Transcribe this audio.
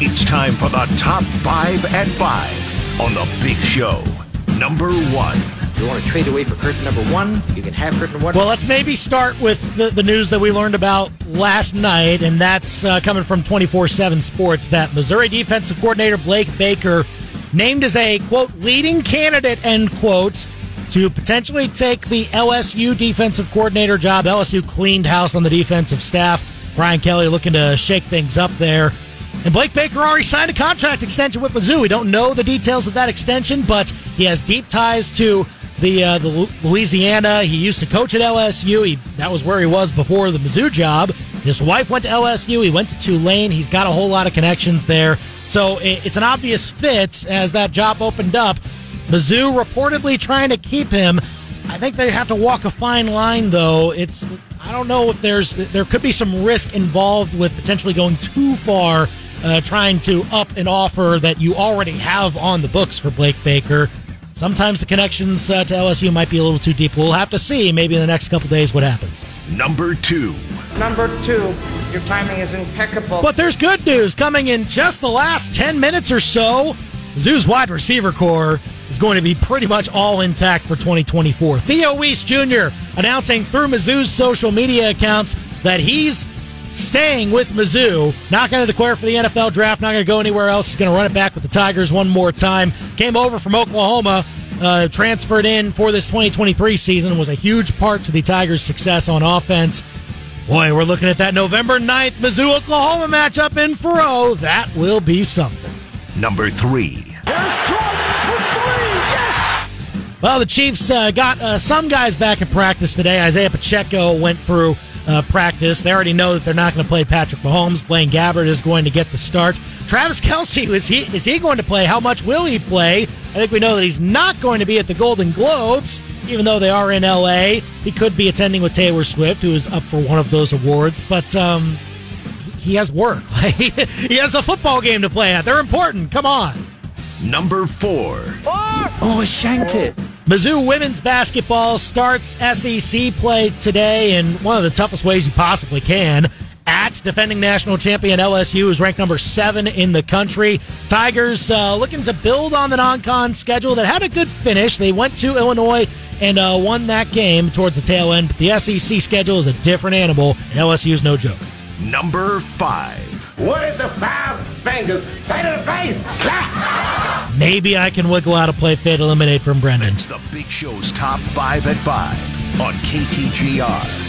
It's time for the top five at five on the big show. Number one. If you want to trade away for curtain number one, you can have curtain one. Well, let's maybe start with the, the news that we learned about last night, and that's uh, coming from 24 7 Sports that Missouri defensive coordinator Blake Baker named as a, quote, leading candidate, end quote, to potentially take the LSU defensive coordinator job. LSU cleaned house on the defensive staff. Brian Kelly looking to shake things up there. And Blake Baker already signed a contract extension with Mizzou. We don't know the details of that extension, but he has deep ties to the uh, the Louisiana. He used to coach at LSU. He, that was where he was before the Mizzou job. His wife went to LSU. He went to Tulane. He's got a whole lot of connections there. So it, it's an obvious fit as that job opened up. Mizzou reportedly trying to keep him. I think they have to walk a fine line, though. It's I don't know if there's there could be some risk involved with potentially going too far uh, trying to up an offer that you already have on the books for Blake Baker. Sometimes the connections uh, to LSU might be a little too deep. We'll have to see maybe in the next couple days what happens. Number two. Number two, your timing is impeccable. But there's good news coming in just the last 10 minutes or so. Zoo's wide receiver core is going to be pretty much all intact for 2024. Theo Wease Jr. announcing through Mizzou's social media accounts that he's staying with Mizzou. Not going to declare for the NFL draft. Not going to go anywhere else. He's going to run it back with the Tigers one more time. Came over from Oklahoma. Uh, transferred in for this 2023 season was a huge part to the Tigers' success on offense. Boy, we're looking at that November 9th Mizzou Oklahoma matchup in Faurot. That will be something. Number three. Well, the Chiefs uh, got uh, some guys back in practice today. Isaiah Pacheco went through uh, practice. They already know that they're not going to play Patrick Mahomes. Blaine Gabbert is going to get the start. Travis Kelce is he, is he going to play? How much will he play? I think we know that he's not going to be at the Golden Globes, even though they are in L.A. He could be attending with Taylor Swift, who is up for one of those awards. But um, he has work. he has a football game to play at. They're important. Come on. Number four. oh, shanked it. Mizzou women's basketball starts SEC play today in one of the toughest ways you possibly can. At defending national champion LSU is ranked number seven in the country. Tigers uh, looking to build on the non-con schedule that had a good finish. They went to Illinois and uh, won that game towards the tail end. But the SEC schedule is a different animal, and LSU is no joke. Number five. What is the five fingers? Say to the face, slap! Maybe I can wiggle out a play fade eliminate from Brendan. It's the Big Show's top five at five on KTGR.